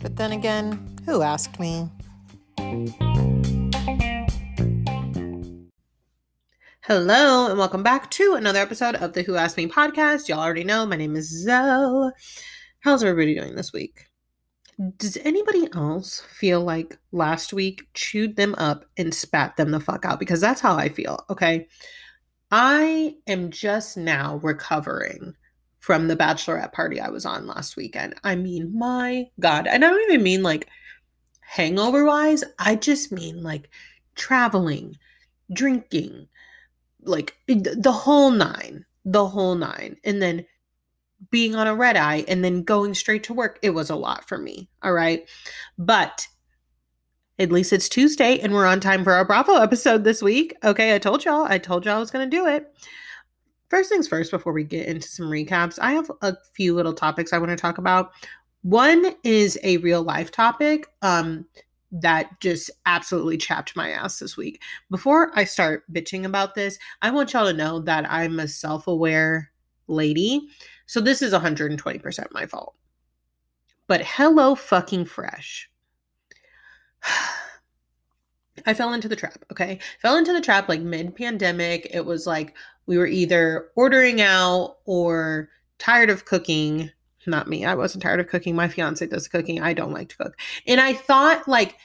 But then again, who asked me? Hello, and welcome back to another episode of the Who Asked Me podcast. Y'all already know my name is Zoe. How's everybody doing this week? Does anybody else feel like last week chewed them up and spat them the fuck out? Because that's how I feel, okay? I am just now recovering from the bachelorette party I was on last weekend. I mean, my God. And I don't even mean like hangover wise, I just mean like traveling, drinking, like the whole nine, the whole nine. And then being on a red eye and then going straight to work. It was a lot for me. All right. But at least it's Tuesday and we're on time for our Bravo episode this week. Okay. I told y'all, I told y'all I was going to do it. First things first, before we get into some recaps, I have a few little topics I want to talk about. One is a real life topic. Um, that just absolutely chapped my ass this week. Before I start bitching about this, I want y'all to know that I'm a self aware lady. So this is 120% my fault. But hello fucking fresh. I fell into the trap, okay? Fell into the trap like mid pandemic. It was like we were either ordering out or tired of cooking not me. I wasn't tired of cooking. My fiance does cooking. I don't like to cook. And I thought like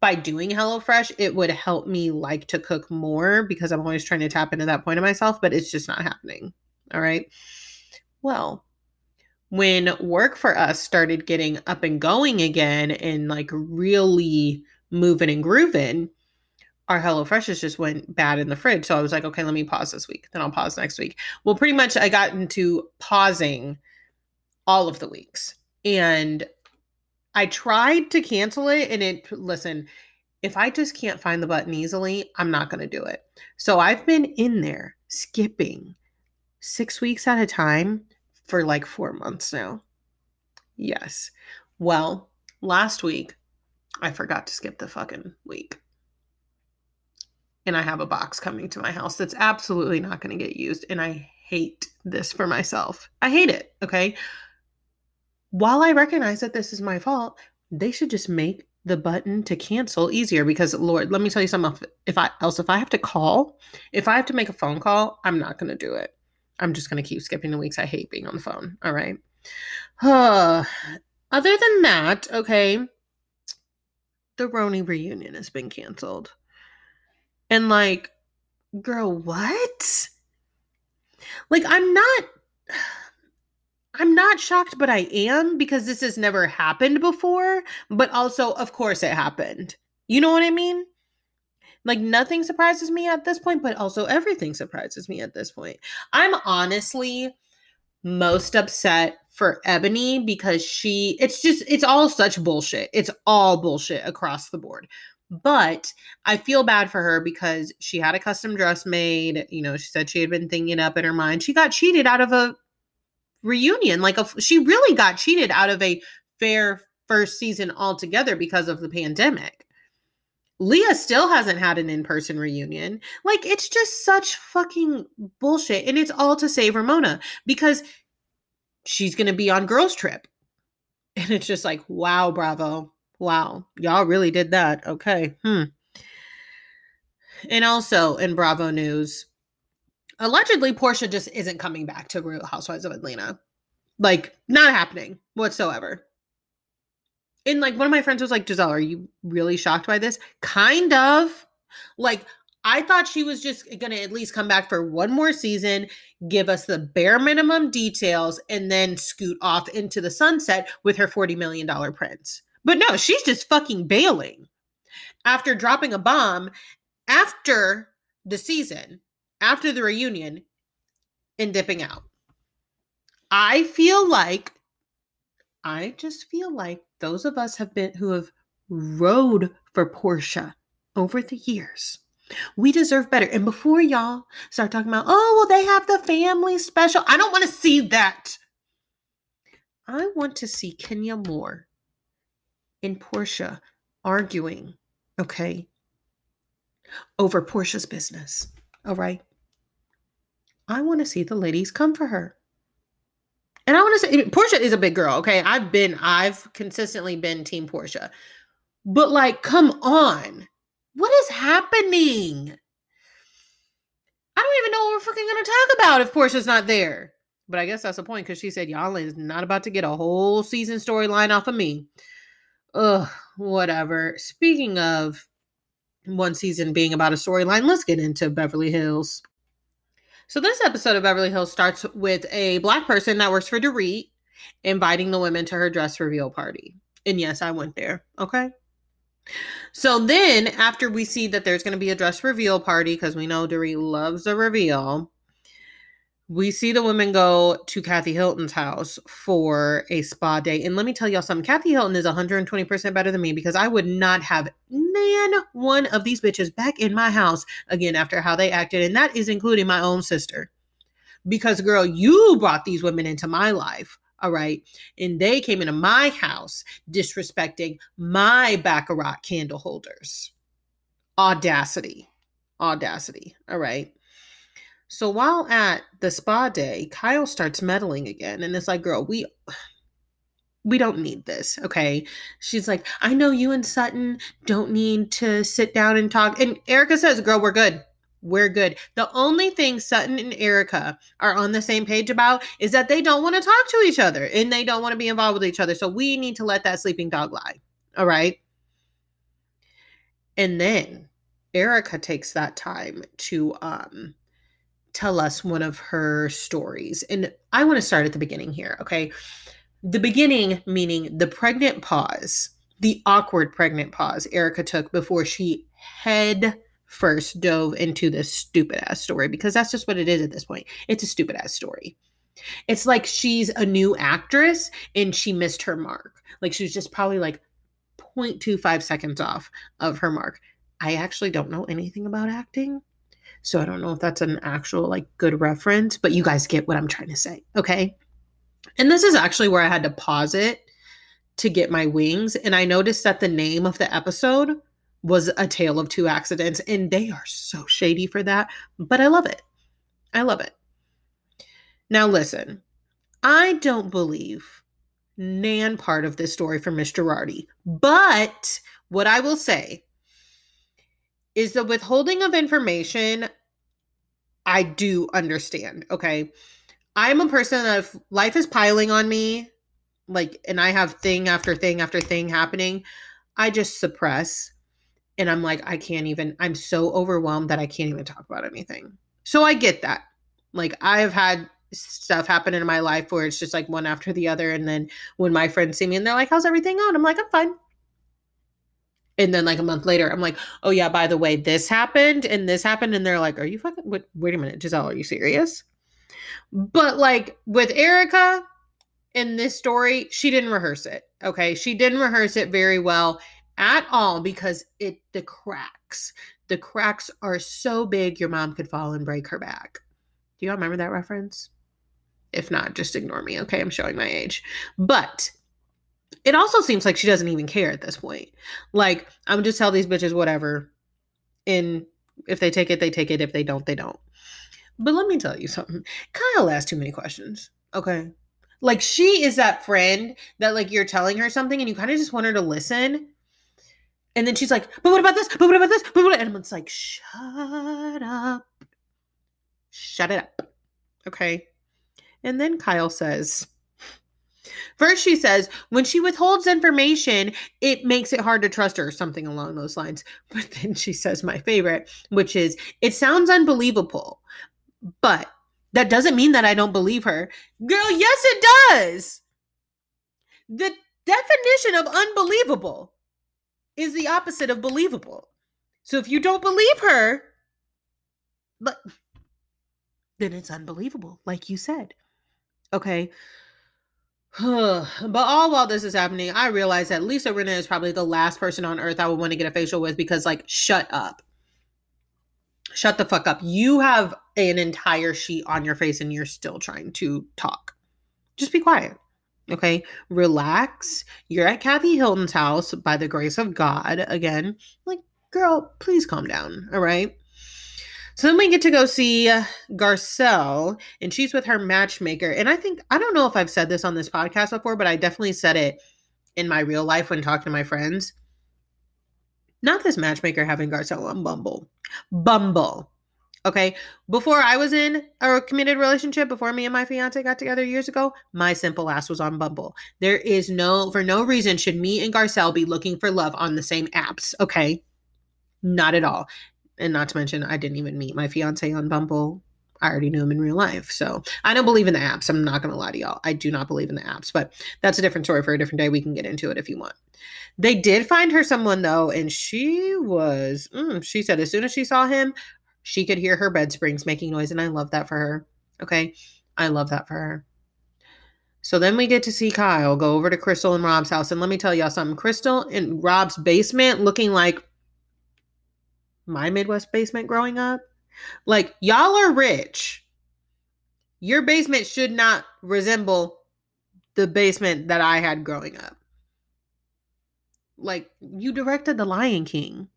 by doing HelloFresh, it would help me like to cook more because I'm always trying to tap into that point of myself, but it's just not happening. All right. Well, when work for us started getting up and going again and like really moving and grooving, our HelloFreshes just went bad in the fridge. So I was like, okay, let me pause this week. Then I'll pause next week. Well, pretty much I got into pausing all of the weeks. And I tried to cancel it and it listen, if I just can't find the button easily, I'm not going to do it. So I've been in there skipping 6 weeks at a time for like 4 months now. Yes. Well, last week I forgot to skip the fucking week. And I have a box coming to my house that's absolutely not going to get used and I hate this for myself. I hate it, okay? while I recognize that this is my fault, they should just make the button to cancel easier because Lord, let me tell you something if I else if I have to call, if I have to make a phone call, I'm not going to do it. I'm just going to keep skipping the weeks. I hate being on the phone. All right. Uh, other than that, okay, the RHONY reunion has been canceled. And like, girl, what? Like, I'm not I'm not shocked, but I am because this has never happened before. But also, of course, it happened. You know what I mean? Like, nothing surprises me at this point, but also everything surprises me at this point. I'm honestly most upset for Ebony because she, it's just, it's all such bullshit. It's all bullshit across the board. But I feel bad for her because she had a custom dress made. You know, she said she had been thinking up in her mind. She got cheated out of a reunion. Like a, she really got cheated out of a fair first season altogether because of the pandemic. Leah still hasn't had an in-person reunion. Like it's just such fucking bullshit and it's all to save Ramona because she's going to be on girls trip. And it's just like, wow, bravo. Wow. Y'all really did that. Okay. Hmm. And also in Bravo news, allegedly Porsha just isn't coming back to Real Housewives of Atlanta. Like, not happening whatsoever. And like one of my friends was like, Giselle, are you really shocked by this? Kind of. Like, I thought she was just gonna at least come back for one more season, give us the bare minimum details, and then scoot off into the sunset with her $40 million prince. But no, she's just fucking bailing after dropping a bomb after the season after the reunion and dipping out. I feel like I just feel like those of us have been who have rode for Porsha over the years. We deserve better. And before y'all start talking about, oh, well, they have the family special. I don't want to see that. I want to see Kenya Moore and Porsha arguing, okay, over Porsha's business. All right. I want to see the ladies come for her. And I want to say Porsha is a big girl, okay? I've been, I've consistently been Team Porsha. But like, come on. What is happening? I don't even know what we're fucking gonna talk about if Porsha's not there. But I guess that's the point because she said y'all is not about to get a whole season storyline off of me. Ugh, whatever. Speaking of one season being about a storyline, let's get into Beverly Hills. So this episode of Beverly Hills starts with a black person that works for Dorit inviting the women to her dress reveal party. And yes, I went there. Okay. So then after we see that there's going to be a dress reveal party because we know Dorit loves a reveal, we see the women go to Kathy Hilton's house for a spa day. And let me tell y'all something Kathy Hilton is 120% better than me because I would not have nan one of these bitches back in my house again after how they acted. And that is including my own sister. Because, girl, you brought these women into my life. All right. And they came into my house disrespecting my Baccarat candle holders. Audacity. Audacity. All right. So while at the spa day, Kyle starts meddling again. And it's like, girl, we we don't need this. Okay. She's like, I know you and Sutton don't need to sit down and talk. And Erica says, girl, we're good. We're good. The only thing Sutton and Erica are on the same page about is that they don't want to talk to each other and they don't want to be involved with each other. So we need to let that sleeping dog lie. All right. And then Erica takes that time to um tell us one of her stories. And I want to start at the beginning here, okay? The beginning, meaning the pregnant pause, the awkward pregnant pause Erica took before she head first dove into this stupid ass story because that's just what it is at this point. It's a stupid ass story. It's like she's a new actress and she missed her mark. Like she was just probably like 0.25 seconds off of her mark. I actually don't know anything about acting. So I don't know if that's an actual like good reference, but you guys get what I'm trying to say. Okay. And this is actually where I had to pause it to get my wings. And I noticed that the name of the episode was A Tale of Two Accidents. And they are so shady for that. But I love it. I love it. Now, listen, I don't believe Nan part of this story from Mr. Girardi. But what I will say is the withholding of information I do understand. Okay. I'm a person that if life is piling on me, like, and I have thing after thing after thing happening, I just suppress. And I'm like, I can't even, I'm so overwhelmed that I can't even talk about anything. So I get that. Like, I've had stuff happen in my life where it's just like one after the other. And then when my friends see me and they're like, How's everything going? I'm like, I'm fine. And then like a month later, I'm like, oh yeah, by the way, this happened and this happened. And they're like, are you fucking wait, wait a minute, Giselle, are you serious? But like with Erica in this story, she didn't rehearse it. Okay. She didn't rehearse it very well at all because it the cracks. The cracks are so big your mom could fall and break her back. Do y'all remember that reference? If not, just ignore me. Okay, I'm showing my age. But it also seems like she doesn't even care at this point. Like, I'm just tell these bitches whatever. And if they take it, they take it. If they don't, they don't. But let me tell you something. Kyle asks too many questions. Okay. Like she is that friend that like you're telling her something and you kind of just want her to listen. And then she's like, but what about this? But what about this? But what? And it's like, shut up. Shut it up. Okay. And then Kyle says, First, she says when she withholds information, it makes it hard to trust her, something along those lines. But then she says my favorite, which is it sounds unbelievable, but that doesn't mean that I don't believe her. Girl, yes, it does. The definition of unbelievable is the opposite of believable. So if you don't believe her, but then it's unbelievable, like you said. Okay. but all while this is happening, I realize that Lisa Rinna is probably the last person on earth I would want to get a facial with because, like, shut up. Shut the fuck up. You have an entire sheet on your face and you're still trying to talk. Just be quiet. Okay. Relax. You're at Kathy Hilton's house by the grace of God. Again, like, girl, please calm down. All right. So then we get to go see Garcelle, and she's with her matchmaker. And I think, I don't know if I've said this on this podcast before, but I definitely said it in my real life when talking to my friends. Not this matchmaker having Garcelle on Bumble. Bumble. Okay. Before I was in a committed relationship, before me and my fiance got together years ago, my simple ass was on Bumble. There is no, for no reason, should me and Garcelle be looking for love on the same apps. Okay. Not at all. And not to mention, I didn't even meet my fiance on Bumble. I already knew him in real life. So I don't believe in the apps. I'm not going to lie to y'all. I do not believe in the apps, but that's a different story for a different day. We can get into it if you want. They did find her someone though, and she was, mm, she said as soon as she saw him, she could hear her bed springs making noise. And I love that for her. Okay. I love that for her. So then we get to see Kyle go over to Crystal and Rob's house. And let me tell y'all something Crystal in Rob's basement looking like my Midwest basement growing up. Like, y'all are rich. Your basement should not resemble the basement that I had growing up. Like, you directed The Lion King.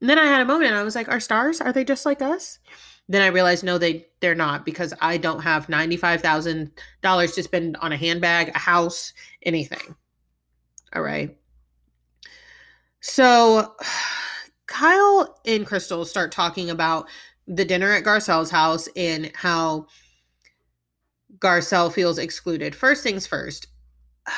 And then I had a moment and I was like, are stars, are they just like us? Then I realized no, they they're not because I don't have $95,000 to spend on a handbag, a house, anything. All right. So Kyle and Crystal start talking about the dinner at Garcelle's house and how Garcelle feels excluded. First things first,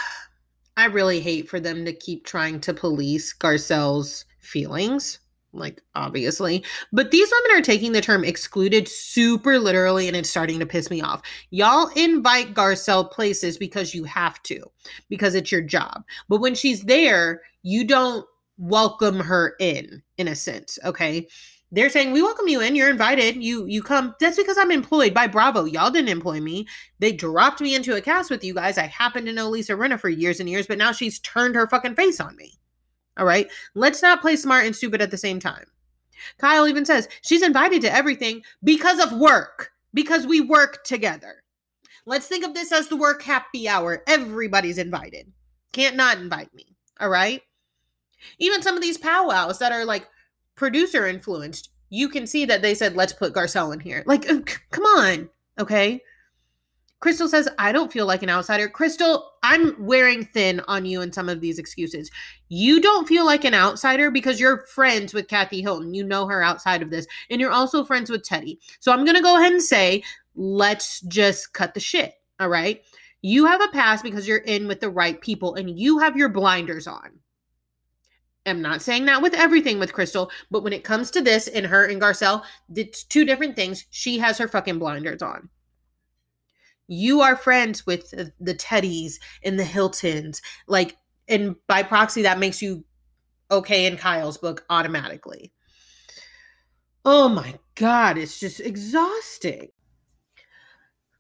I really hate for them to keep trying to police Garcelle's feelings, like obviously. But these women are taking the term excluded super literally and it's starting to piss me off. Y'all invite Garcelle places because you have to, because it's your job. But when she's there, you don't welcome her in in a sense okay? They're saying we welcome you in you're invited you you come. That's because i'm employed by bravo. Y'all didn't employ me. They dropped me into a cast with you guys. I happen to know lisa rinna for years and years but now she's turned her fucking face on me all right? Let's not play smart and stupid at the same time. Kyle even says she's invited to everything because of work because we work together. Let's think of this as the work happy hour. Everybody's invited. Can't not invite me all right even some of these powwows that are like producer influenced, you can see that they said, let's put Garcelle in here. Like, uh, come on. Okay. Crystal says, I don't feel like an outsider. Crystal, I'm wearing thin on you in some of these excuses. You don't feel like an outsider because you're friends with Kathy Hilton. You know her outside of this. And you're also friends with Teddi. So I'm going to go ahead and say, let's just cut the shit. All right. You have a pass because you're in with the right people and you have your blinders on. I'm not saying that with everything with Crystal, but when it comes to this and her and Garcelle, it's two different things. She has her fucking blinders on. You are friends with the Teddis and the Hiltons. Like, and by proxy, that makes you okay in Kyle's book automatically. Oh my God, it's just exhausting.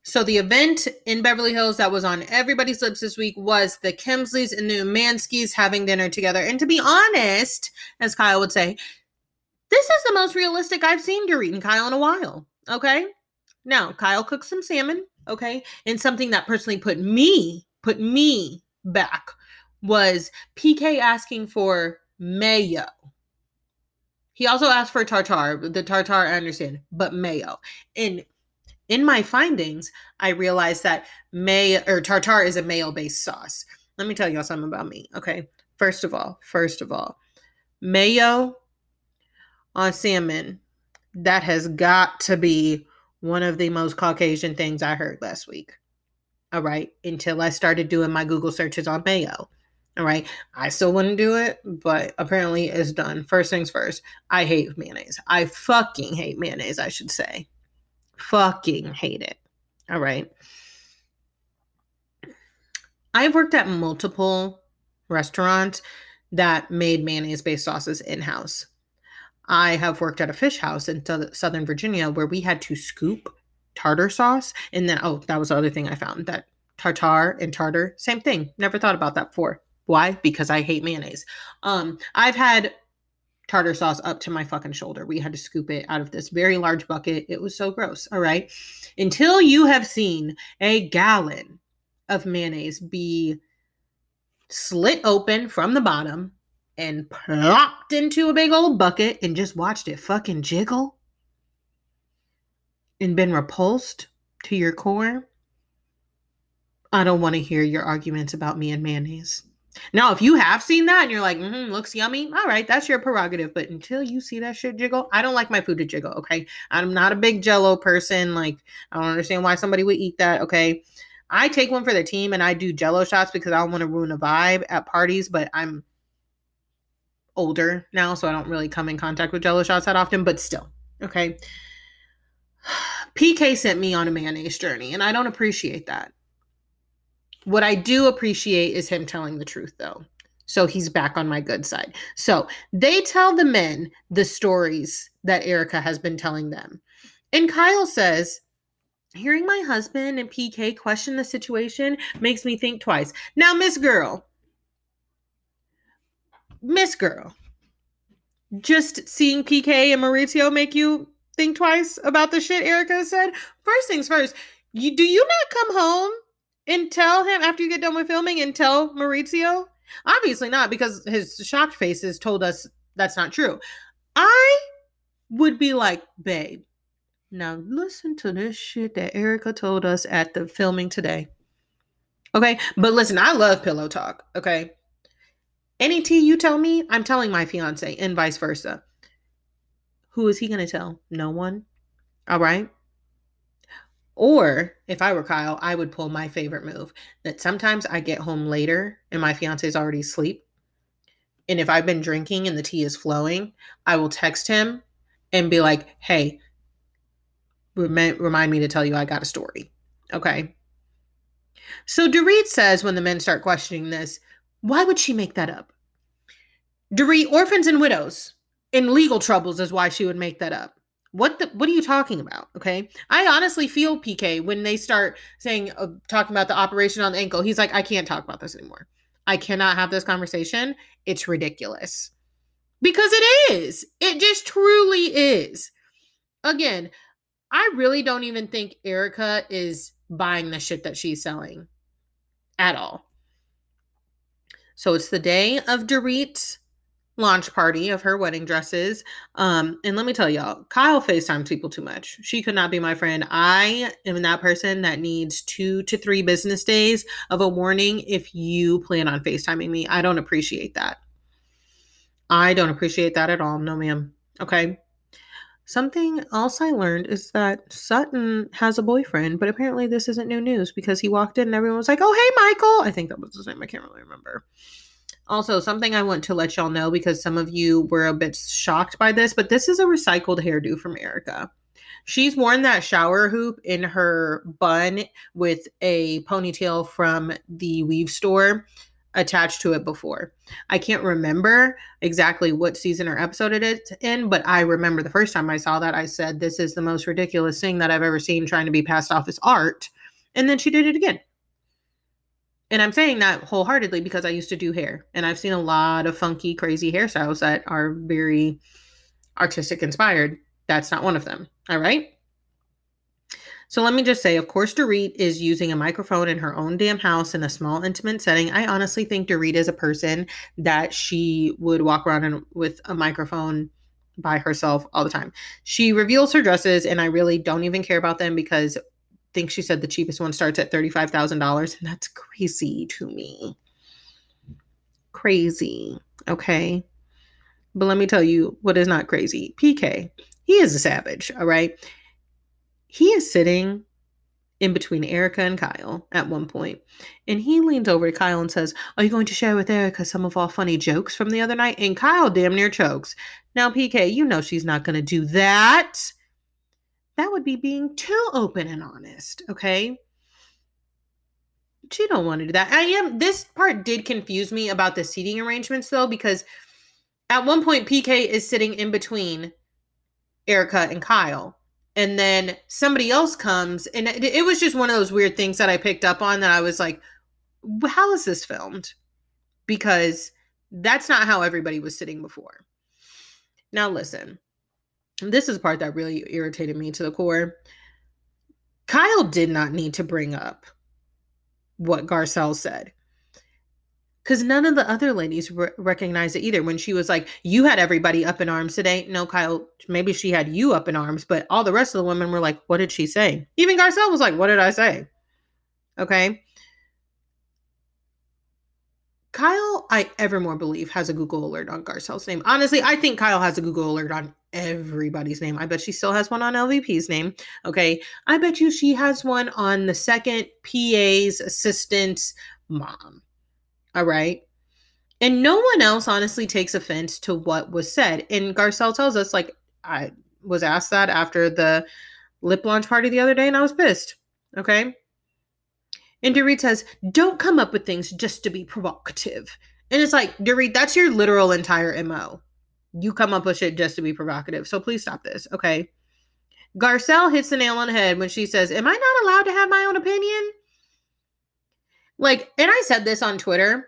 So the event in Beverly Hills that was on everybody's lips this week was the Kemsleys and the Umanskis having dinner together. And to be honest, as Kyle would say, this is the most realistic I've seen Dorit Kyle in a while. Okay. Now, Kyle cooked some salmon. Okay. And something that personally put me, put me back was PK asking for mayo. He also asked for tartar. The tartar, I understand, but mayo. And in my findings, I realized that may or tartar is a mayo based sauce. Let me tell y'all something about me. Okay. First of all, first of all, mayo on salmon, that has got to be one of the most Caucasian things I heard last week. All right. Until I started doing my Google searches on mayo. All right. I still wouldn't do it, but apparently it's done. First things first, I hate mayonnaise. I fucking hate mayonnaise, I should say. Fucking hate it. All right. I've worked at multiple restaurants that made mayonnaise based sauces in house. I have worked at a fish house in Southern Virginia where we had to scoop tartar sauce. And then, oh, that was the other thing I found that tartar and tartar, same thing. Never thought about that before. Why? Because I hate mayonnaise. Um, I've had tartar sauce up to my fucking shoulder. We had to scoop it out of this very large bucket. It was so gross. All right. Until you have seen a gallon of mayonnaise be slit open from the bottom and plopped into a big old bucket and just watched it fucking jiggle and been repulsed to your core, I don't want to hear your arguments about me and mayonnaise. Now, if you have seen that and you're like, mm-hmm, looks yummy, all right, that's your prerogative. But until you see that shit jiggle, I don't like my food to jiggle, okay? I'm not a big jello person. Like, I don't understand why somebody would eat that, okay? I take one for the team and I do jello shots because I don't want to ruin a vibe at parties, but I'm older now, so I don't really come in contact with jello shots that often, but still, okay? PK sent me on a mayonnaise journey, and I don't appreciate that. What I do appreciate is him telling the truth, though. So he's back on my good side. So they tell the men the stories that Erica has been telling them. And Kyle says, Hearing my husband and PK question the situation makes me think twice. Now, Miss Girl, Miss Girl, just seeing PK and Mauricio make you think twice about the shit Erica said? First things first, you do you not come home and tell him after you get done with filming and tell Mauricio? Obviously not, because his shocked faces told us that's not true. I would be like, babe, now listen to this shit that Erica told us at the filming today. Okay. But listen, I love pillow talk. Okay. Any tea you tell me, I'm telling my fiance, and vice versa. Who is he going to tell? No one. All right. Or if I were Kyle, I would pull my favorite move that sometimes I get home later and my fiance is already asleep. And if I've been drinking and the tea is flowing, I will text him and be like, hey, rem- remind me to tell you I got a story. Okay. So Dorit says when the men start questioning this, why would she make that up? Dorit, orphans and widows in legal troubles is why she would make that up. What the, what are you talking about? Okay. I honestly feel PK when they start saying uh, talking about the operation on the ankle. He's like, I can't talk about this anymore. I cannot have this conversation. It's ridiculous. Because it is. It just truly is. Again, I really don't even think erica is buying the shit that she's selling at all. So it's the day of Dorit's launch party of her wedding dresses. Um, and let me tell y'all, Kyle FaceTimes people too much. She could not be my friend. I am that person that needs two to three business days of a warning if you plan on FaceTiming me. I don't appreciate that. I don't appreciate that at all. No, ma'am. Okay. Something else I learned is that Sutton has a boyfriend, but apparently this isn't new news because he walked in and everyone was like, oh, hey, Michael. I think that was his name. I can't really remember. Also, something I want to let y'all know because some of you were a bit shocked by this, but this is a recycled hairdo from Erica. She's worn that shower hoop in her bun with a ponytail from the weave store attached to it before. I can't remember exactly what season or episode it is in, but I remember the first time I saw that, I said, This is the most ridiculous thing that I've ever seen trying to be passed off as art. And then she did it again. And I'm saying that wholeheartedly because I used to do hair and I've seen a lot of funky, crazy hairstyles that are very artistic inspired. That's not one of them. All right. So let me just say, of course, Dorit is using a microphone in her own damn house in a small, intimate setting. I honestly think Dorit is a person that she would walk around in, with a microphone by herself all the time. She reveals her dresses, and I really don't even care about them because think she said the cheapest one starts at $35,000 and that's crazy to me. Crazy, okay? But let me tell you what is not crazy. PK, he is a savage, all right? He is sitting in between Erica and Kyle at one point, and he leans over to Kyle and says, Are you going to share with Erica some of our funny jokes from the other night? And Kyle damn near chokes. Now, PK, you know she's not going to do that that would be being too open and honest, okay? She don't want to do that. I am this part did confuse me about the seating arrangements though, because at one point PK is sitting in between Erica and Kyle. And then somebody else comes, and it, it was just one of those weird things that I picked up on that I was like, how is this filmed? Because that's not how everybody was sitting before. Now, listen, this is the part that really irritated me to the core. Kyle did not need to bring up what Garcelle said. because none of the other ladies re- recognized it either. When she was like, "You had everybody up in arms today." No, Kyle, maybe she had you up in arms, but all the rest of the women were like, "What did she say?" Even Garcelle was like, "What did I say?" Okay. Kyle, I evermore believe, has a Google alert on Garcelle's name. Honestly, I think Kyle has a Google alert on everybody's name. I bet she still has one on LVP's name. Okay. I bet you she has one on the second PA's assistant's mom. All right. And no one else honestly takes offense to what was said. And Garcelle tells us, like, I was asked that after the lip launch party the other day, and I was pissed. Okay. And Dorit says, don't come up with things just to be provocative. And it's like, Dorit, that's your literal entire MO. You come up with shit just to be provocative. So please stop this. Okay. Garcelle hits the nail on the head when she says, Am I not allowed to have my own opinion? Like, and I said this on Twitter.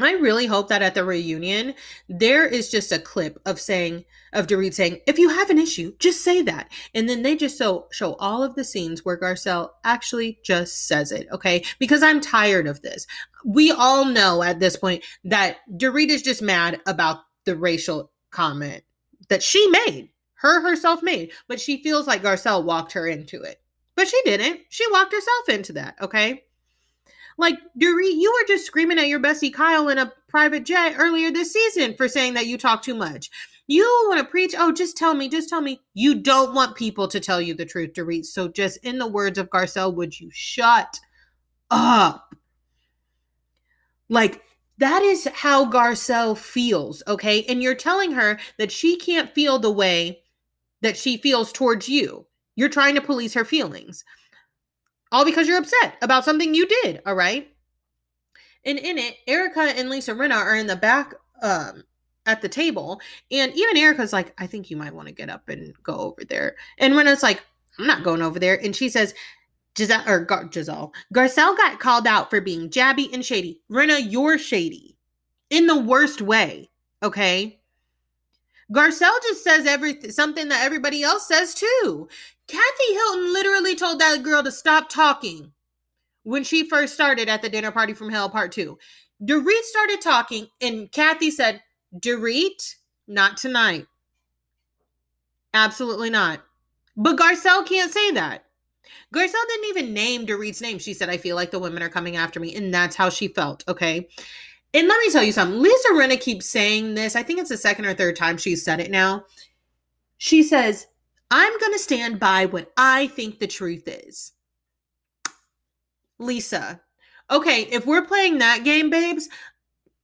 I really hope that at the reunion, there is just a clip of saying, of Dorit saying, if you have an issue, just say that. And then they just so show all of the scenes where Garcelle actually just says it, okay? Because I'm tired of this. We all know at this point that Dorit is just mad about the racial comment that she made, her herself made, but she feels like Garcelle walked her into it. But she didn't. She walked herself into that, okay? Like, Dorit, you were just screaming at your bestie Kyle in a private jet earlier this season for saying that you talk too much. You want to preach, oh, just tell me, just tell me. You don't want people to tell you the truth, Dorit. So, just in the words of Garcelle, would you shut up? Like, that is how Garcelle feels, okay? And you're telling her that she can't feel the way that she feels towards you. You're trying to police her feelings. All because you're upset about something you did, all right? And in it, Erica and Lisa Rinna are in the back um at the table. And even Erica's like, I think you might want to get up and go over there. And Rinna's like, I'm not going over there. And she says, Giselle or Gar- Giselle, Garcelle got called out for being jabby and shady. Rinna, you're shady in the worst way. Okay. Garcelle just says everything something that everybody else says too. Kathy Hilton literally told that girl to stop talking when she first started at the dinner party from hell part two. Dorit started talking, and Kathy said, Dorit, not tonight. Absolutely not. But Garcelle can't say that. Garcelle didn't even name Dorit's name. She said, I feel like the women are coming after me. And that's how she felt. Okay. And let me tell you something. Lisa Rinna keeps saying this. I think it's the second or third time she's said it now. She says, I'm going to stand by what I think the truth is. Lisa, okay, if we're playing that game, babes,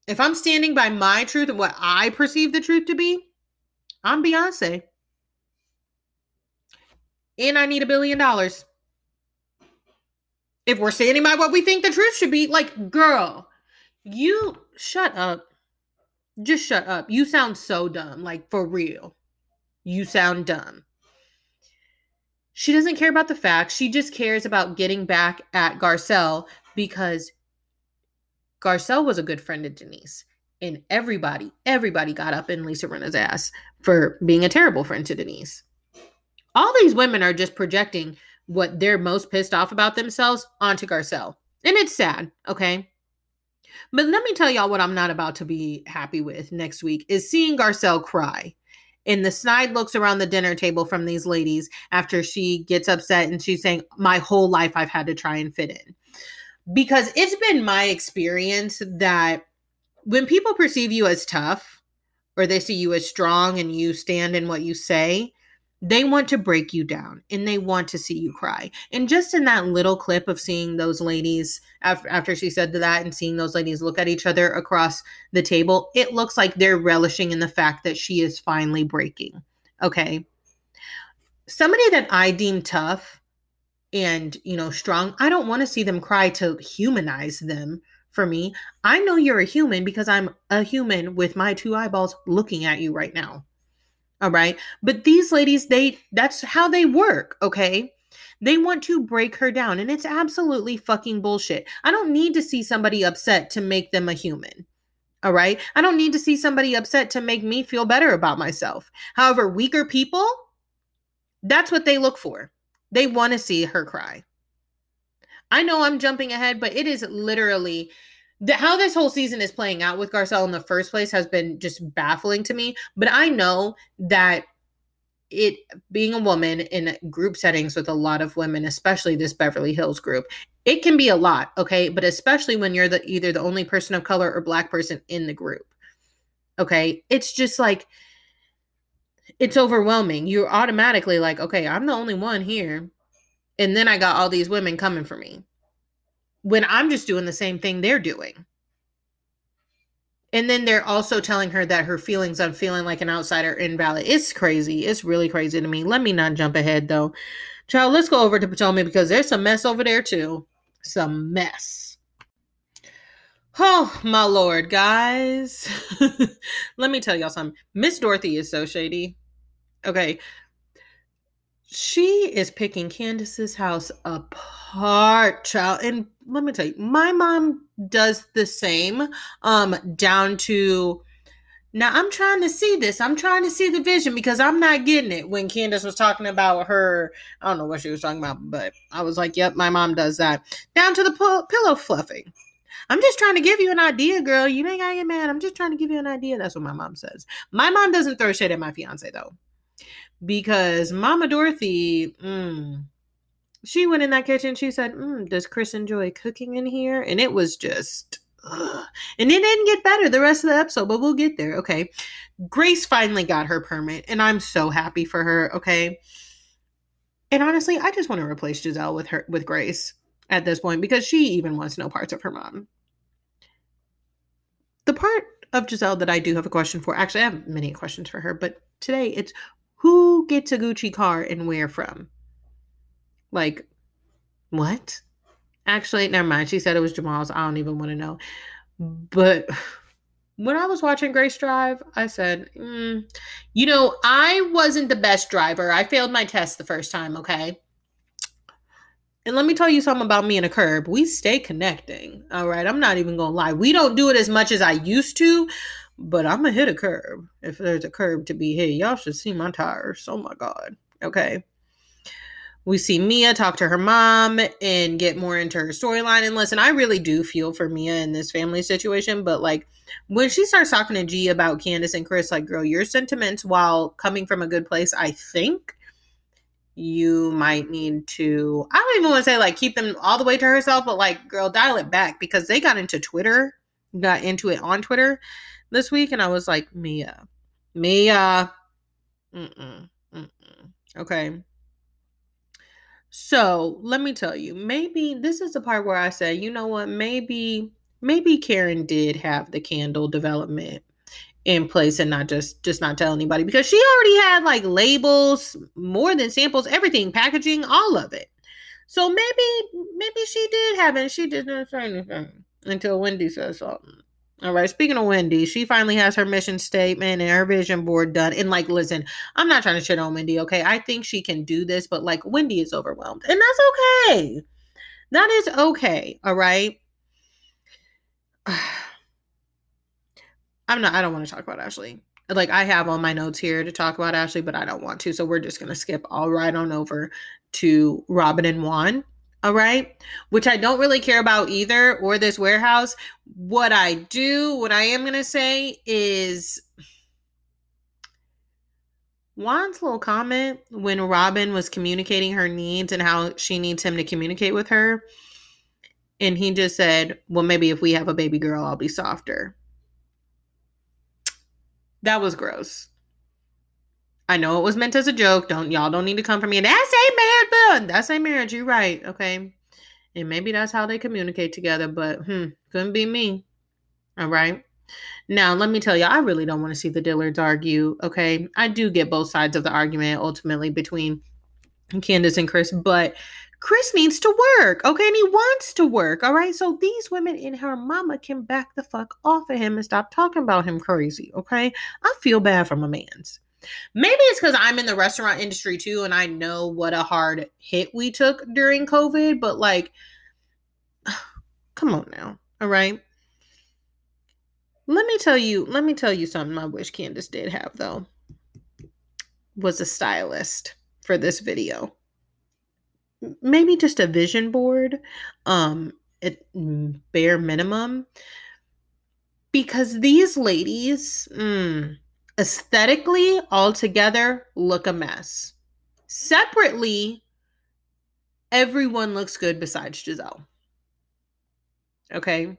if I'm standing by my truth and what I perceive the truth to be, I'm Beyonce. And I need a billion dollars. If we're standing by what we think the truth should be, like, girl, you shut up. Just shut up. You sound so dumb. Like, for real. You sound dumb. She doesn't care about the facts. She just cares about getting back at Garcelle because Garcelle was a good friend of Denise. And everybody, everybody got up in Lisa Rinna's ass for being a terrible friend to Denise. All these women are just projecting what they're most pissed off about themselves onto Garcelle. And it's sad, okay? But let me tell y'all what I'm not about to be happy with next week is seeing Garcelle cry. And the snide looks around the dinner table from these ladies after she gets upset and she's saying, My whole life I've had to try and fit in. Because it's been my experience that when people perceive you as tough or they see you as strong and you stand in what you say, they want to break you down and they want to see you cry. And just in that little clip of seeing those ladies after, after she said that and seeing those ladies look at each other across the table, it looks like they're relishing in the fact that she is finally breaking. Okay. Somebody that I deem tough and, you know, strong, I don't want to see them cry to humanize them for me. I know you're a human because I'm a human with my two eyeballs looking at you right now. All right. But these ladies, they that's how they work, okay? They want to break her down and it's absolutely fucking bullshit. I don't need to see somebody upset to make them a human. All right? I don't need to see somebody upset to make me feel better about myself. However, weaker people, that's what they look for. They want to see her cry. I know I'm jumping ahead, but it is literally the, how this whole season is playing out with Garcelle in the first place has been just baffling to me. But I know that it being a woman in group settings with a lot of women, especially this Beverly Hills group, it can be a lot, okay? But especially when you're the either the only person of color or black person in the group. Okay? It's just like it's overwhelming. You're automatically like, okay, I'm the only one here. And then I got all these women coming for me. When I'm just doing the same thing they're doing. And then they're also telling her that her feelings on feeling like an outsider invalid. It's crazy. It's really crazy to me. Let me not jump ahead though. Child, let's go over to Potomac because there's some mess over there too. Some mess. Oh, my lord, guys. Let me tell y'all something. Miss Dorothy is so shady. Okay. She is picking Candiace's house apart, child. And let me tell you, my mom does the same. Um, down to now I'm trying to see this. I'm trying to see the vision because I'm not getting it. When Candiace was talking about her, I don't know what she was talking about, but I was like, yep, my mom does that. Down to the p- pillow fluffing. I'm just trying to give you an idea, girl. You ain't gotta get mad. I'm just trying to give you an idea. That's what my mom says. My mom doesn't throw shit at my fiance though because Mama Dorothy, mm, she went in that kitchen. She said, mm, "Does Chris enjoy cooking in here?" And it was just, ugh. and it didn't get better the rest of the episode, but we'll get there. Okay, Grace finally got her permit, and I'm so happy for her. Okay, and honestly, I just want to replace Gizelle with her with Grace at this point because she even wants no parts of her mom. The part of Gizelle that I do have a question for, actually, I have many questions for her, but today it's who gets a Gucci car and where from? Like, what? Actually, never mind. She said it was Jamal's. I don't even want to know. But when I was watching Grace drive, I said, mm, you know, I wasn't the best driver. I failed my test the first time, okay? And let me tell you something about me and a curb. We stay connecting. All right. I'm not even going to lie. We don't do it as much as I used to, but I'm gonna hit a curb if there's a curb to be hit. Y'all should see my tires. Oh my god. Okay. We see Mia talk to her mom and get more into her storyline. And listen, I really do feel for Mia in this family situation, but like when she starts talking to G about Candiace and Chris, like, girl, your sentiments, while coming from a good place, I think you might need to, I don't even want to say like keep them all the way to herself, but like, girl, dial it back because they got into Twitter, got into it on Twitter this week, and I was like, Mia, Mia, mm-mm, mm-mm. okay. So let me tell you, maybe this is the part where I say, you know what, maybe maybe Karen did have the candle development in place and not just just not tell anybody because she already had like labels, more than samples, everything, packaging, all of it. So maybe maybe she did have it. She didn't say anything until Wendy says something. All right. Speaking of Wendy, she finally has her mission statement and her vision board done. And like, listen, I'm not trying to shit on Wendy. Okay. I think she can do this, but like, Wendy is overwhelmed. And that's okay. That is okay. All right. I'm not, I don't want to talk about Ashley. Like, I have on my notes here to talk about Ashley, but I don't want to. So we're just to skip all right on over to Robin and Juan. All right. Which I don't really care about either or this warehouse. What I do, what I am going to say is Juan's little comment when Robin was communicating her needs and how she needs him to communicate with her. And he just said, Well, maybe if we have a baby girl, I'll be softer. That was gross. I know it was meant as a joke. Don't y'all don't need to come for me. That's a marriage, but that's a marriage. You're right. Okay. And maybe that's how they communicate together, but hmm, couldn't be me. All right. Now, let me tell you, I really don't want to see the Dillards argue. Okay. I do get both sides of the argument ultimately between Candiace and Chris, but Chris needs to work. Okay. And he wants to work. All right. So these women and her mama can back the fuck off of him and stop talking about him crazy. Okay. I feel bad for my man's. Maybe it's because I'm in the restaurant industry too, and I know what a hard hit we took during COVID, but like, come on now. All right. Let me tell you, let me tell you something I wish Candiace did have though. Was a stylist for this video. Maybe just a vision board. Um, at bare minimum because these ladies mm, aesthetically all together look a mess. Separately everyone looks good besides gizelle. Okay?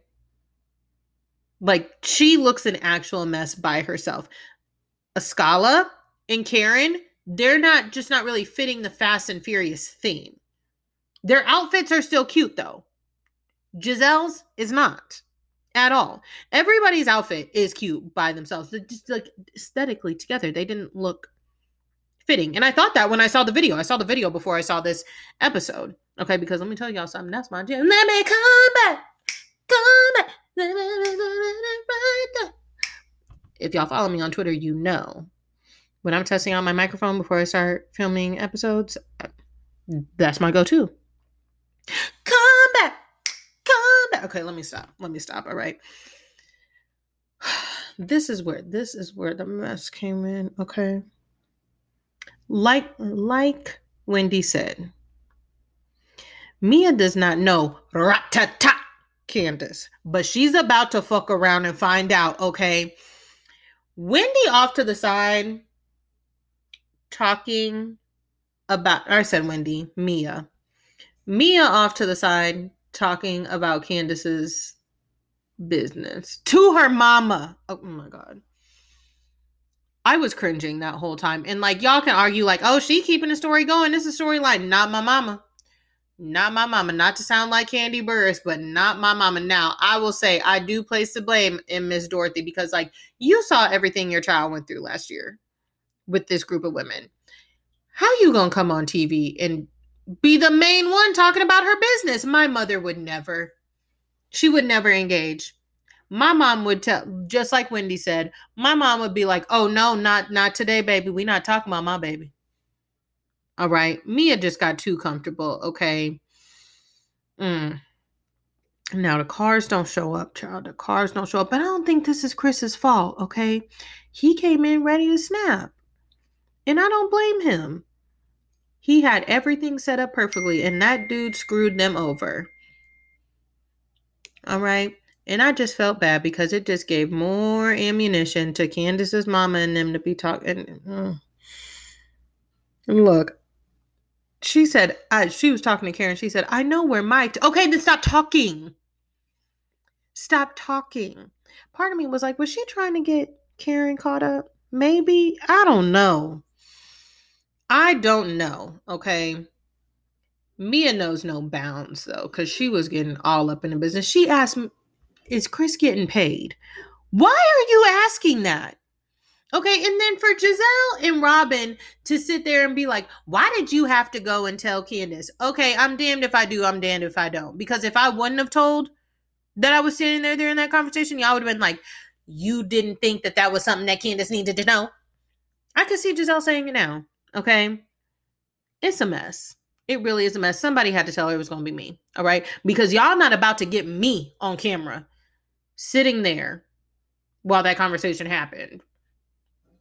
Like she looks an actual mess by herself. Askale and karen they're not just not really fitting the fast and furious theme. Their outfits are still cute though. Gizelle's is not at all. Everybody's outfit is cute by themselves. They're just like aesthetically together. They didn't look fitting. And I thought that when I saw the video. I saw the video before I saw this episode. Okay, because let me tell y'all something. That's my jam. Let me come back. Come back. If y'all follow me on Twitter, you know when I'm testing out my microphone before I start filming episodes, that's my go-to. Come back. Okay, let me stop. Let me stop. All right. This is where this is where the mess came in. Okay. Like like Wendy said, Mia does not know ratata Candiace, but she's about to fuck around and find out, okay? Wendy off to the side talking about I said Wendy, Mia. Mia off to the side talking about Candiace's business to her mama. Oh, oh my god. I was cringing that whole time. And like y'all can argue like, "Oh, she keeping the story going. This is a storyline, not my mama." Not my mama. Not to sound like Kandi Burruss, but not my mama. Now, I will say I do place the blame in Miss Dorothy because like you saw everything your child went through last year with this group of women. How you to come on TV and be the main one talking about her business. My mother would never. She would never engage. My mom would tell just like Wendy said, my mom would be like, "Oh no, not not today, baby. We not talking about my baby." All right. Mia just got too comfortable, okay? Mm. Now the cars don't show up, child. The cars don't show up. But I don't think this is Chris's fault, okay? He came in ready to snap. And I don't blame him. He had everything set up perfectly, and that dude screwed them over. All right. And I just felt bad because it just gave more ammunition to Candiace's mama and them to be talking. Mm. And look, she said, she was talking to Karen. She said, I know where Mike. T-. Okay, then stop talking. Stop talking. Part of me was like, was she trying to get Karen caught up? Maybe. I don't know. I don't know. Okay. Mia knows no bounds though, because she was getting all up in the business. She asked, Is Chris getting paid? Why are you asking that? Okay, and then for Gizelle and Robyn to sit there and be like, why did you have to go and tell Candiace? Okay, I'm damned if I do, I'm damned if I don't. Because if I wouldn't have told that I was sitting there during that conversation, y'all would have been like, you didn't think that that was something that Candiace needed to know. I could see Gizelle saying it now. Okay. It's a mess. It really is a mess. Somebody had to tell her it was going to be me. All right. Because y'all not about to get me on camera sitting there while that conversation happened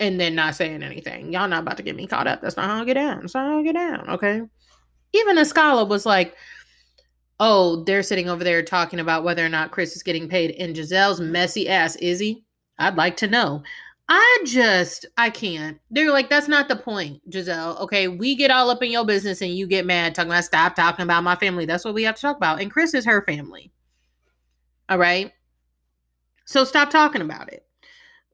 and then not saying anything. Y'all not about to get me caught up. That's not how I get down. That's not how I get down. Okay. Even Askale was like, oh, they're sitting over there talking about whether or not Chris is getting paid. And Gizelle's messy ass, is he? I'd like to know. I just, I can't. They're like, that's not the point, Gizelle. Okay, we get all up in your business and you get mad talking about stop talking about my family. That's what we have to talk about. And Chris is her family. All right. So stop talking about it.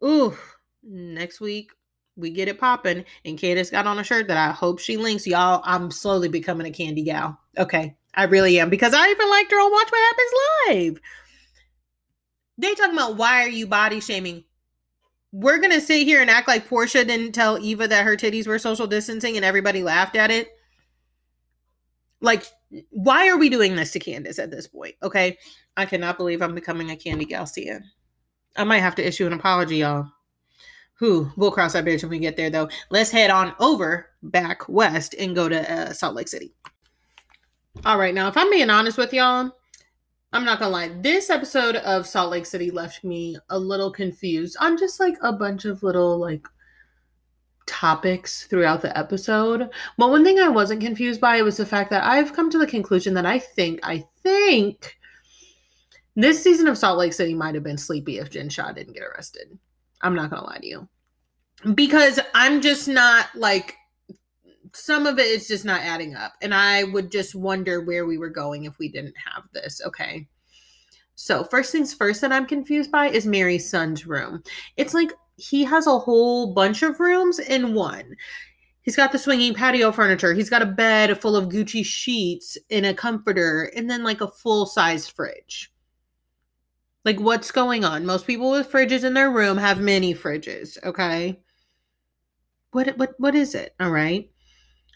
Ooh, next week we get it popping. And Candiace got on a shirt that I hope she links. Y'all, I'm slowly becoming a candy gal. Okay, I really am because I even liked her on Watch What Happens Live. They talking about why are you body shaming? We're gonna sit here and act like Porsha didn't tell Eva that her titties were social distancing and everybody laughed at it. Like, why are we doing this to Candiace at this point? Okay. I cannot believe I'm becoming a Kandi Galcian. I might have to issue an apology, y'all. Who we'll cross that bridge when we get there, though. Let's head on over back west and go to uh, Salt Lake City. All right, now, if I'm being honest with y'all, I'm not gonna lie, this episode of Salt Lake City left me a little confused on just like a bunch of little like topics throughout the episode. But one thing I wasn't confused by was the fact that I've come to the conclusion that I think, I think This season of Salt Lake City might have been sleepy if Jen Shah didn't get arrested. I'm not gonna lie to you. Because I'm just not like some of it is just not adding up. And I would just wonder where we were going if we didn't have this. Okay. So, first things first that I'm confused by is Mary's son's room. It's like he has a whole bunch of rooms in one. He's got the swinging patio furniture. He's got a bed full of Gucci sheets and a comforter, and then like a full sized fridge. Like, what's going on? Most people with fridges in their room have mini fridges, okay? What what what is it? All right.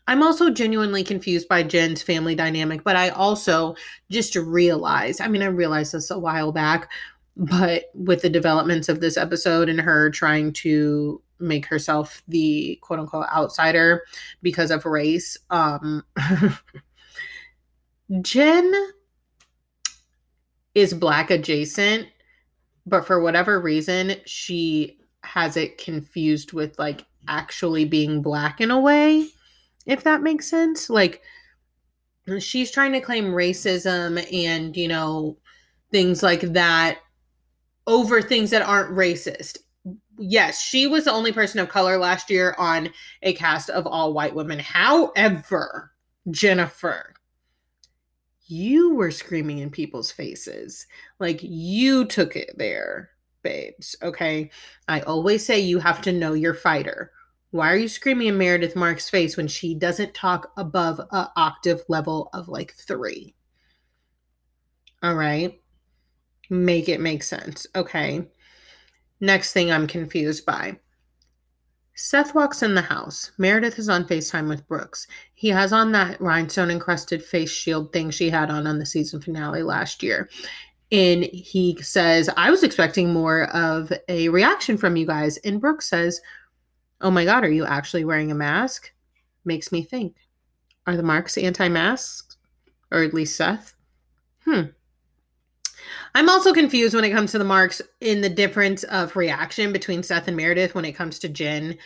I'm also genuinely confused by Jen's family dynamic, but I also just realized, I mean, I realized this a while back, but with the developments of this episode and her trying to make herself the quote unquote outsider because of race, um, Jen is black adjacent, but for whatever reason, she has it confused with like actually being black in a way if that makes sense. Like she's trying to claim racism and, you know, things like that over things that aren't racist. Yes, she was the only person of color last year on a cast of all white women. However, Jennifer, you were screaming in people's faces. Like you took it there, babes. Okay. I always say you have to know your fighter. Why are you screaming in Meredith Marks' face when she doesn't talk above a octave level of like three? All right. Make it make sense. Okay. Next thing I'm confused by. Seth walks in the house. Meredith is on FaceTime with Brooks. He has on that rhinestone encrusted face shield thing she had on on the season finale last year. And he says, I was expecting more of a reaction from you guys. And Brooks says, Oh my God, are you actually wearing a mask? Makes me think. Are the marks anti masks? Or at least Seth? Hmm. I'm also confused when it comes to the marks in the difference of reaction between Seth and Meredith when it comes to Jen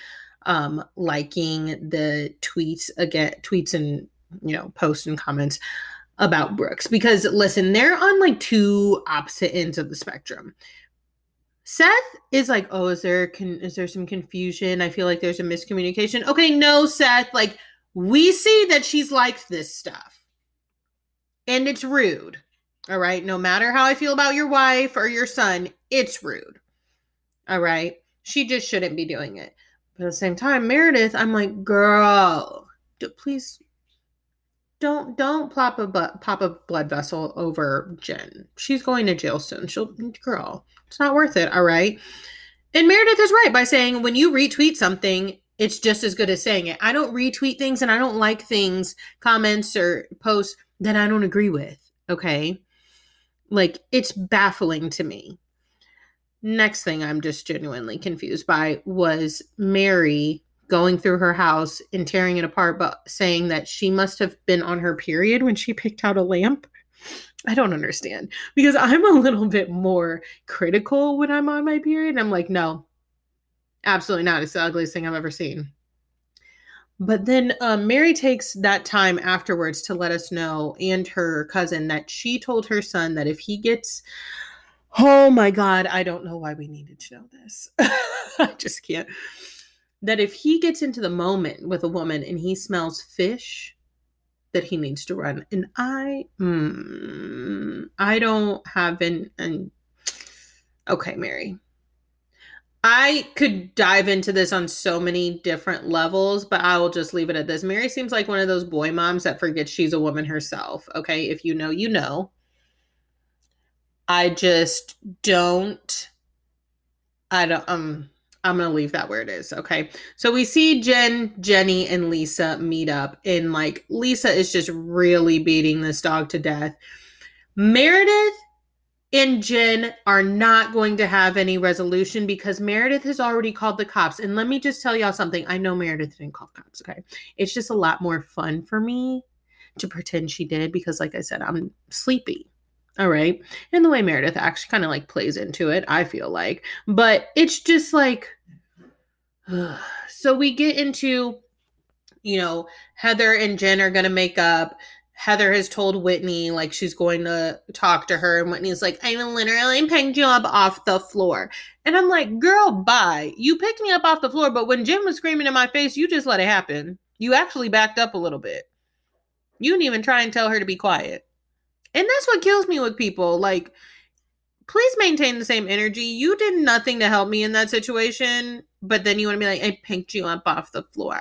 um, liking the tweets again, tweets and you know posts and comments about Brooks because listen, they're on like two opposite ends of the spectrum. Seth is like, "Oh, is there can is there some confusion? I feel like there's a miscommunication." Okay, no, Seth, like we see that she's liked this stuff. And it's rude. All right? No matter how I feel about your wife or your son, it's rude. All right? She just shouldn't be doing it. But at the same time, Meredith, I'm like, "Girl, please don't don't pop a pop a blood vessel over Jen. She's going to jail soon. She'll girl, it's not worth it. All right. And Meredith is right by saying when you retweet something, it's just as good as saying it. I don't retweet things and I don't like things, comments or posts that I don't agree with. Okay. Like it's baffling to me. Next thing I'm just genuinely confused by was Mary going through her house and tearing it apart, but saying that she must have been on her period when she picked out a lamp. I don't understand because I'm a little bit more critical when I'm on my period. I'm like, no, absolutely not. It's the ugliest thing I've ever seen. But then um, Mary takes that time afterwards to let us know, and her cousin, that she told her son that if he gets, oh my God, I don't know why we needed to know this. I just can't that if he gets into the moment with a woman and he smells fish, that he needs to run. And I, mm, I don't have an, an. Okay, Mary. I could dive into this on so many different levels, but I will just leave it at this. Mary seems like one of those boy moms that forgets she's a woman herself. Okay, if you know, you know. I just don't. I don't. Um I'm going to leave that where it is. Okay. So we see Jen, Jenny, and Lisa meet up, and like Lisa is just really beating this dog to death. Meredith and Jen are not going to have any resolution because Meredith has already called the cops. And let me just tell y'all something. I know Meredith didn't call the cops. Okay. It's just a lot more fun for me to pretend she did because, like I said, I'm sleepy. All right. And the way Meredith actually kind of like plays into it, I feel like. But it's just like so we get into you know, Heather and Jen are going to make up. Heather has told Whitney like she's going to talk to her, and Whitney's like, "I'm literally picked you up off the floor. And I'm like, girl, bye. You picked me up off the floor, but when Jen was screaming in my face, you just let it happen. You actually backed up a little bit. You didn't even try and tell her to be quiet. And that's what kills me with people. Like, please maintain the same energy. You did nothing to help me in that situation, but then you want to be like, I picked you up off the floor.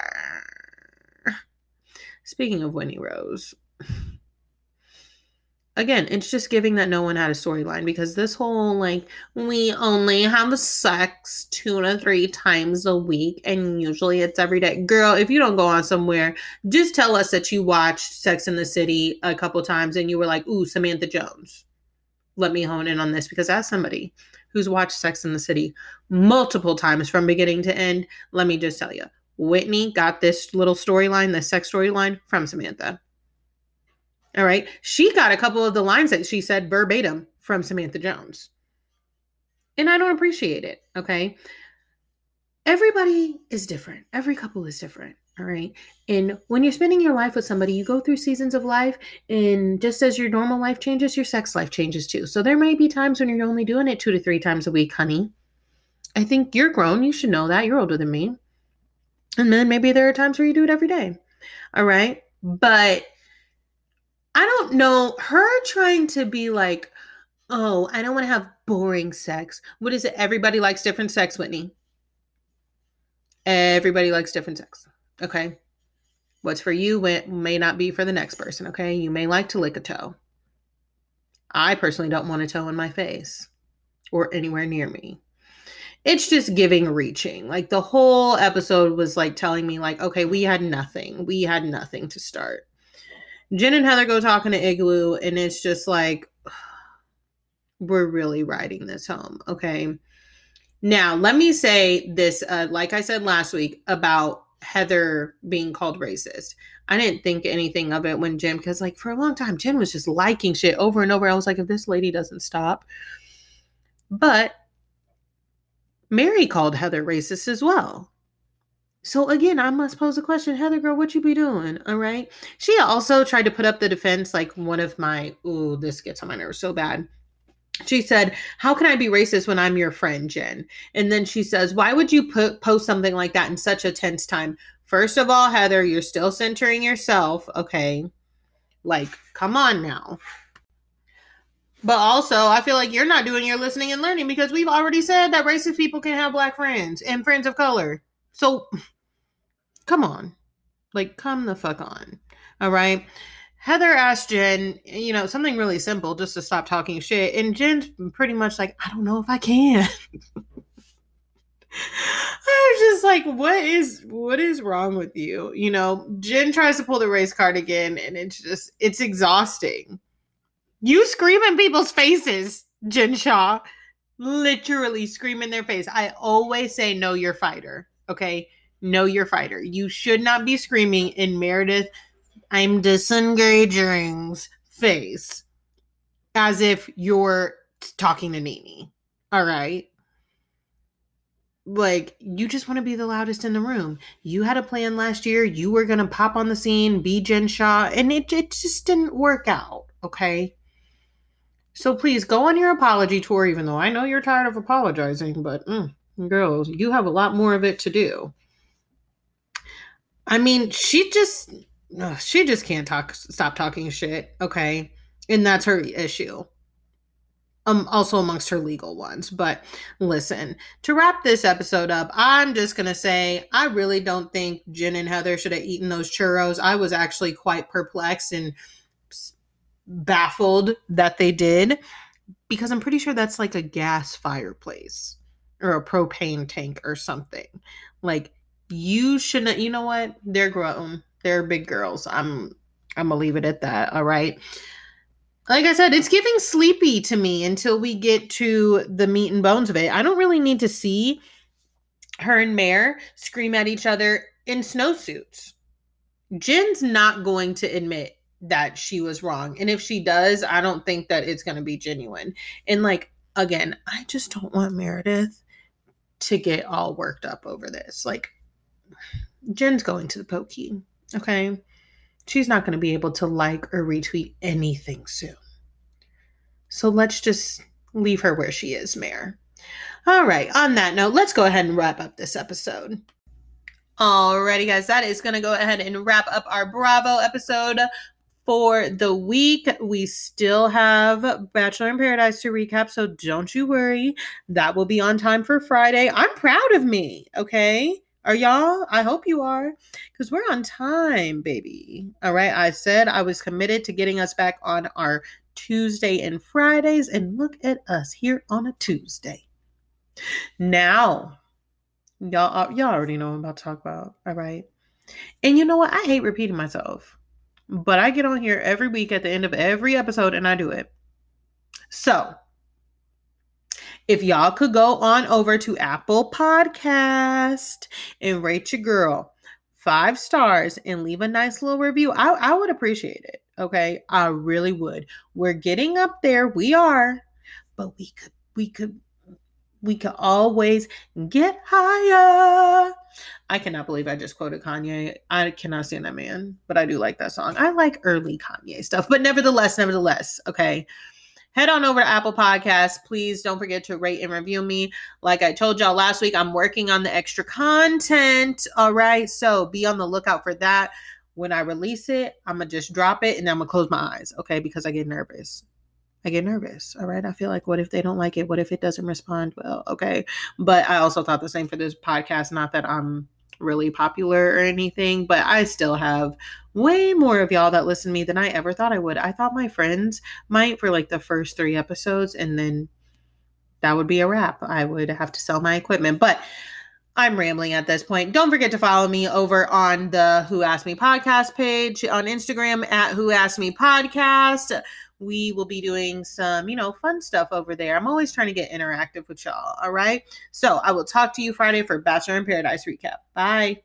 Speaking of Whitney Rose, again, it's just giving that no one had a storyline because this whole like we only have sex two to three times a week and usually it's every day. Girl, if you don't go on somewhere, just tell us that you watched Sex in the City a couple times and you were like, ooh, Samantha Jones. Let me hone in on this because as somebody who's watched Sex in the City multiple times from beginning to end, let me just tell you, Whitney got this little storyline, the sex storyline from Samantha. All right. She got a couple of the lines that she said verbatim from Samantha Jones. And I don't appreciate it. Okay. Everybody is different. Every couple is different. All right. And when you're spending your life with somebody, you go through seasons of life. And just as your normal life changes, your sex life changes too. So there may be times when you're only doing it two to three times a week, honey. I think you're grown. You should know that. You're older than me. And then maybe there are times where you do it every day. All right. But I don't know. Her trying to be like, oh, I don't want to have boring sex. What is it? Everybody likes different sex, Whitney. Everybody likes different sex. Okay. What's for you may not be for the next person. Okay. You may like to lick a toe. I personally don't want a toe in my face or anywhere near me. It's just giving reaching. Like the whole episode was like telling me, like, okay, we had nothing. We had nothing to start. Jen and Heather go talking to Igloo, and it's just like, we're really riding this home. Okay. Now, let me say this, uh, like I said last week about Heather being called racist. I didn't think anything of it when Jen, because like for a long time, Jen was just liking shit over and over. I was like, if this lady doesn't stop. But Mary called Heather racist as well. So again, I must pose a question, Heather girl, what you be doing? All right. She also tried to put up the defense, like one of my, ooh, this gets on my nerves so bad. She said, How can I be racist when I'm your friend, Jen? And then she says, Why would you put post something like that in such a tense time? First of all, Heather, you're still centering yourself. Okay. Like, come on now. But also, I feel like you're not doing your listening and learning because we've already said that racist people can have black friends and friends of color. So come on. Like, come the fuck on. All right. Heather asked Jen, you know, something really simple just to stop talking shit. And Jen's pretty much like, I don't know if I can. I was just like, what is what is wrong with you? You know, Jen tries to pull the race card again, and it's just it's exhausting. You scream in people's faces, Jen Shah. Literally scream in their face. I always say, know your fighter. Okay. Know your fighter. You should not be screaming in Meredith, I'm disengaging's face as if you're talking to Nene. All right. Like, you just want to be the loudest in the room. You had a plan last year. You were going to pop on the scene, be Jen Shah, and it, it just didn't work out. Okay. So please go on your apology tour, even though I know you're tired of apologizing, but mm, girls, you have a lot more of it to do. I mean, she just ugh, she just can't talk stop talking shit, okay? And that's her issue. Um also amongst her legal ones. But listen, to wrap this episode up, I'm just going to say I really don't think Jen and Heather should have eaten those churros. I was actually quite perplexed and baffled that they did because I'm pretty sure that's like a gas fireplace or a propane tank or something. Like you shouldn't you know what? They're grown. They're big girls. I'm I'm gonna leave it at that. All right. Like I said, it's giving sleepy to me until we get to the meat and bones of it. I don't really need to see her and Mare scream at each other in snowsuits. Jen's not going to admit that she was wrong. And if she does, I don't think that it's going to be genuine. And like, again, I just don't want Meredith to get all worked up over this. Like, Jen's going to the pokey. Okay. she's not going to be able to like or retweet anything soon. So let's just leave her where she is, Mayor. All right, on that note, let's go ahead and wrap up this episode. Alrighty, guys, that is going to go ahead and wrap up our Bravo episode for the week. We still have Bachelor in Paradise to recap, so don't you worry. That will be on time for Friday. I'm proud of me, okay? Are y'all? I hope you are, because we're on time, baby. All right, I said I was committed to getting us back on our Tuesday and Fridays, and look at us here on a Tuesday. Now, y'all, uh, y'all already know what I'm about to talk about. All right. And you know what? I hate repeating myself, but I get on here every week at the end of every episode and I do it. So, if y'all could go on over to Apple Podcast and rate your girl five stars and leave a nice little review, I, I would appreciate it. Okay. I really would. We're getting up there. We are, but we could, we could we could always get higher. I cannot believe I just quoted Kanye. I cannot stand that man, but I do like that song. I like early Kanye stuff, but nevertheless, nevertheless, okay. Head on over to Apple Podcasts. Please don't forget to rate and review me. Like I told y'all last week, I'm working on the extra content. All right. So be on the lookout for that. When I release it, I'm going to just drop it and then I'm going to close my eyes. Okay. Because I get nervous. I get nervous. All right. I feel like, what if they don't like it? What if it doesn't respond well? Okay. But I also thought the same for this podcast. Not that I'm really popular or anything, but I still have way more of y'all that listen to me than I ever thought I would. I thought my friends might for like the first three episodes, and then that would be a wrap. I would have to sell my equipment. But I'm rambling at this point. Don't forget to follow me over on the Who Asked Me podcast page on Instagram at Who Asked Me Podcast we will be doing some, you know, fun stuff over there. I'm always trying to get interactive with y'all. All right. So I will talk to you Friday for Bachelor in Paradise recap. Bye.